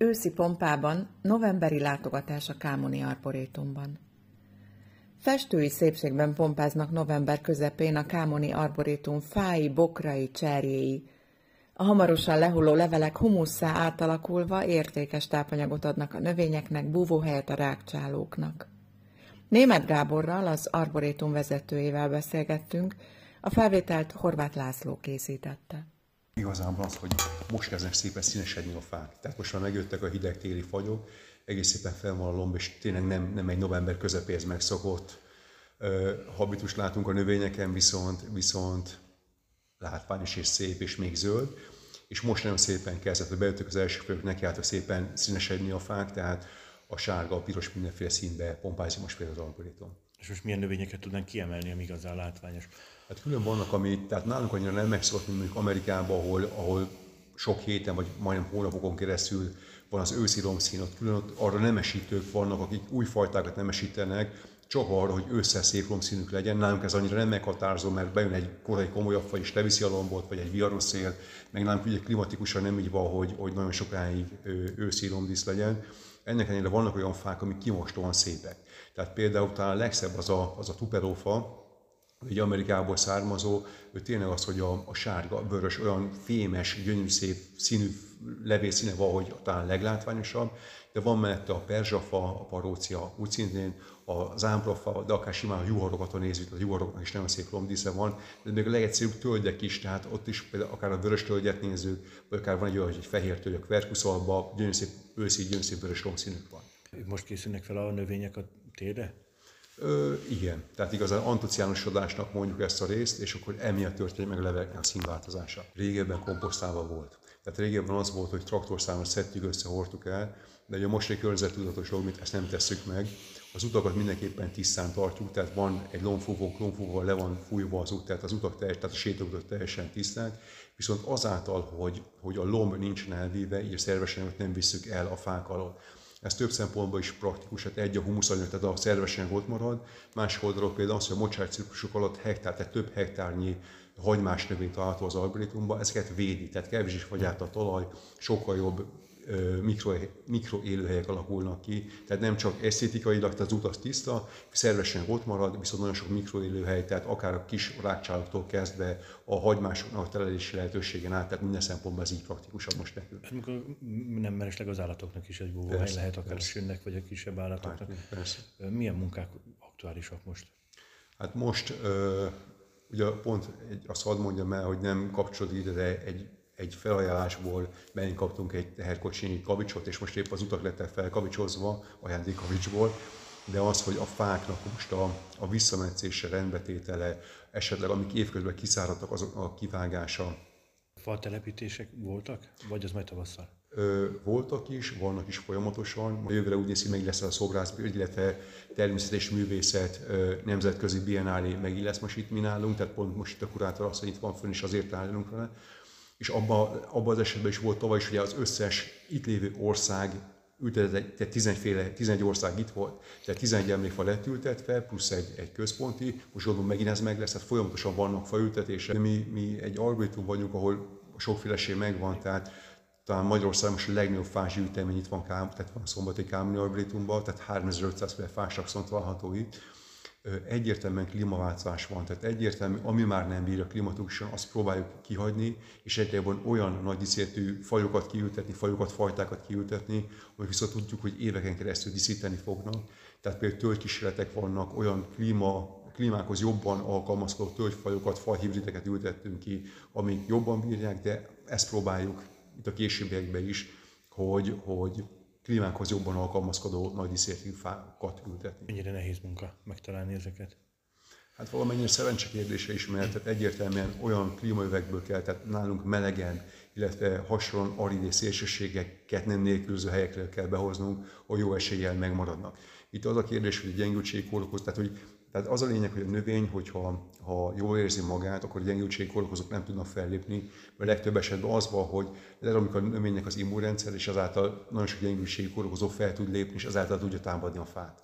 Őszi pompában novemberi látogatás a Kámoni Arborétumban. Festői szépségben pompáznak november közepén a Kámoni Arborétum fái, bokrai, cserjéi. A hamarosan lehulló levelek humusszá átalakulva értékes tápanyagot adnak a növényeknek, búvóhelyet a rákcsálóknak. Német Gáborral, az Arborétum vezetőjével beszélgettünk, a felvételt Horváth László készítette igazából az, hogy most kezdenek szépen színesedni a fák. Tehát most már megjöttek a hideg téli fagyok, egész szépen fel van a lomb, és tényleg nem, nem egy november közepéhez megszokott uh, habitus látunk a növényeken, viszont, viszont látványos és szép, és még zöld. És most nagyon szépen kezdett, hogy bejöttek az első fők, nekiálltak szépen színesedni a fák, tehát a sárga, a piros mindenféle színbe pompázik most például az algoritmus. És most milyen növényeket tudnánk kiemelni, ami igazán látványos? Hát külön vannak, ami, tehát nálunk annyira nem megszokott, mint mondjuk Amerikában, ahol, ahol sok héten vagy majdnem hónapokon keresztül van az őszi romszín, ott külön ott arra nemesítők vannak, akik új fajtákat nemesítenek, csak arra, hogy ősszel szép romszínük legyen. Nálunk ez annyira nem meghatározó, mert bejön egy korai komolyabb faj, és leviszi a lombot, vagy egy viharos szél, meg nálunk ugye klimatikusan nem így van, hogy, hogy nagyon sokáig őszi romdísz legyen. Ennek ellenére vannak olyan fák, amik kimostóan szépek. Tehát például talán a legszebb az a, az a tuperófa, egy Amerikából származó, ő tényleg az, hogy a, a sárga, vörös, olyan fémes, gyönyörű szép színű levélszíne van, hogy talán leglátványosabb, de van mellette a perzsafa, a parócia úgy szintén, a zámplafa, de akár simán a juharokat, ha nézzük, a juharoknak is nagyon szép lomdísze van, de még a legegyszerűbb tölgyek is, tehát ott is például akár a vörös tölgyet nézzük, vagy akár van egy olyan, hogy egy fehér tölgy a kverkuszalba, gyönyörű szép őszi, gyönyörű szép vörös lomszínük van. Most készülnek fel a növények a térre? Ö, igen, tehát igazán antociánosodásnak mondjuk ezt a részt, és akkor emiatt történik meg a leveleknek a színváltozása. Régebben komposztálva volt. Tehát régebben az volt, hogy traktorszámot szedtük össze, hordtuk el, de ugye most egy környezettudatos mint ezt nem tesszük meg. Az utakat mindenképpen tisztán tartjuk, tehát van egy lombfúvó, lombfúvóval le van fújva az út, tehát az utak teljes, tehát a sétautak teljesen tiszták, viszont azáltal, hogy, hogy a lomb nincsen elvíve, így a szervesen nem visszük el a fák alól. Ez több szempontból is praktikus, hát egy a humuszanyag, tehát a szervesen ott marad, más oldalról például az, hogy a mocsárciklusok alatt hektár, tehát több hektárnyi hagymás növény található az algoritmusban, ezeket védi, tehát kevés is vagy át a talaj, sokkal jobb mikro, mikroélőhelyek alakulnak ki, tehát nem csak esztétikailag, tehát az út az tiszta, szervesen ott marad, viszont nagyon sok mikroélőhely, tehát akár a kis rákcsáloktól kezdve a hagymásoknak telelési lehetőségen át, tehát minden szempontból ez így praktikusabb most nekünk. Hát amikor nem meresleg az állatoknak is egy búvóhely lehet, akár persze. a sünnek, vagy a kisebb állatoknak. Hát, persze. Milyen munkák aktuálisak most? Hát most ugye pont egy, azt hadd mondjam el, hogy nem kapcsolódik ide egy egy felajánlásból megint kaptunk egy teherkocsinyi kavicsot, és most épp az utak lettek felkavicsozva ajándékkavicsból, de az, hogy a fáknak most a, a visszametszése, rendbetétele, esetleg amik évközben kiszáradtak, azok a kivágása. Faltelepítések voltak, vagy az majd tavasszal? Voltak is, vannak is folyamatosan. A jövőre úgy néz ki, meg lesz a szobrász, illetve természetes művészet nemzetközi biennáli megint lesz most itt mi nálunk, tehát pont most itt a kurátor azt, hogy itt van fönn, és azért állunk vele és abban abba az esetben is volt tavaly is, hogy az összes itt lévő ország ültetett, tehát 11, féle, 11 ország itt volt, tehát 11 emlékfa lett ültetve, plusz egy, egy központi, most gondolom megint ez meg lesz, tehát folyamatosan vannak faültetések. Mi, mi egy algoritmus vagyunk, ahol sokféleség megvan, tehát talán Magyarországon most a legnagyobb fás gyűjtemény itt van, tehát van a szombati Kámoni algoritmusban, tehát 3500 féle fásakszont található itt egyértelműen klímaváltozás van, tehát egyértelmű, ami már nem bír a klimatikusan, azt próbáljuk kihagyni, és egyébként olyan nagy diszértű fajokat kiültetni, fajokat, fajtákat kiültetni, hogy viszont tudjuk, hogy éveken keresztül diszíteni fognak. Tehát például tölgykísérletek vannak, olyan klíma, klímákhoz jobban alkalmazkodó tölgyfajokat, fajhibrideket ültettünk ki, amik jobban bírják, de ezt próbáljuk itt a későbbiekben is, hogy, hogy klímánkhoz jobban alkalmazkodó nagy diszértű fákat ültetni. Mennyire nehéz munka megtalálni ezeket? Hát valamennyire szerencse kérdése is, mert tehát egyértelműen olyan klímaövekből kell, tehát nálunk melegen, illetve hasonlóan arid és szélsőségeket nem nélkülöző helyekre kell behoznunk, hogy jó eséllyel megmaradnak. Itt az a kérdés, hogy a gyengültség tehát hogy tehát az a lényeg, hogy a növény, hogyha ha jól érzi magát, akkor a gyengültség kórokozók nem tudnak fellépni, mert legtöbb esetben az van, hogy leromlik a növénynek az immunrendszer, és azáltal nagyon sok gyengültség kórokozó fel tud lépni, és azáltal tudja támadni a fát.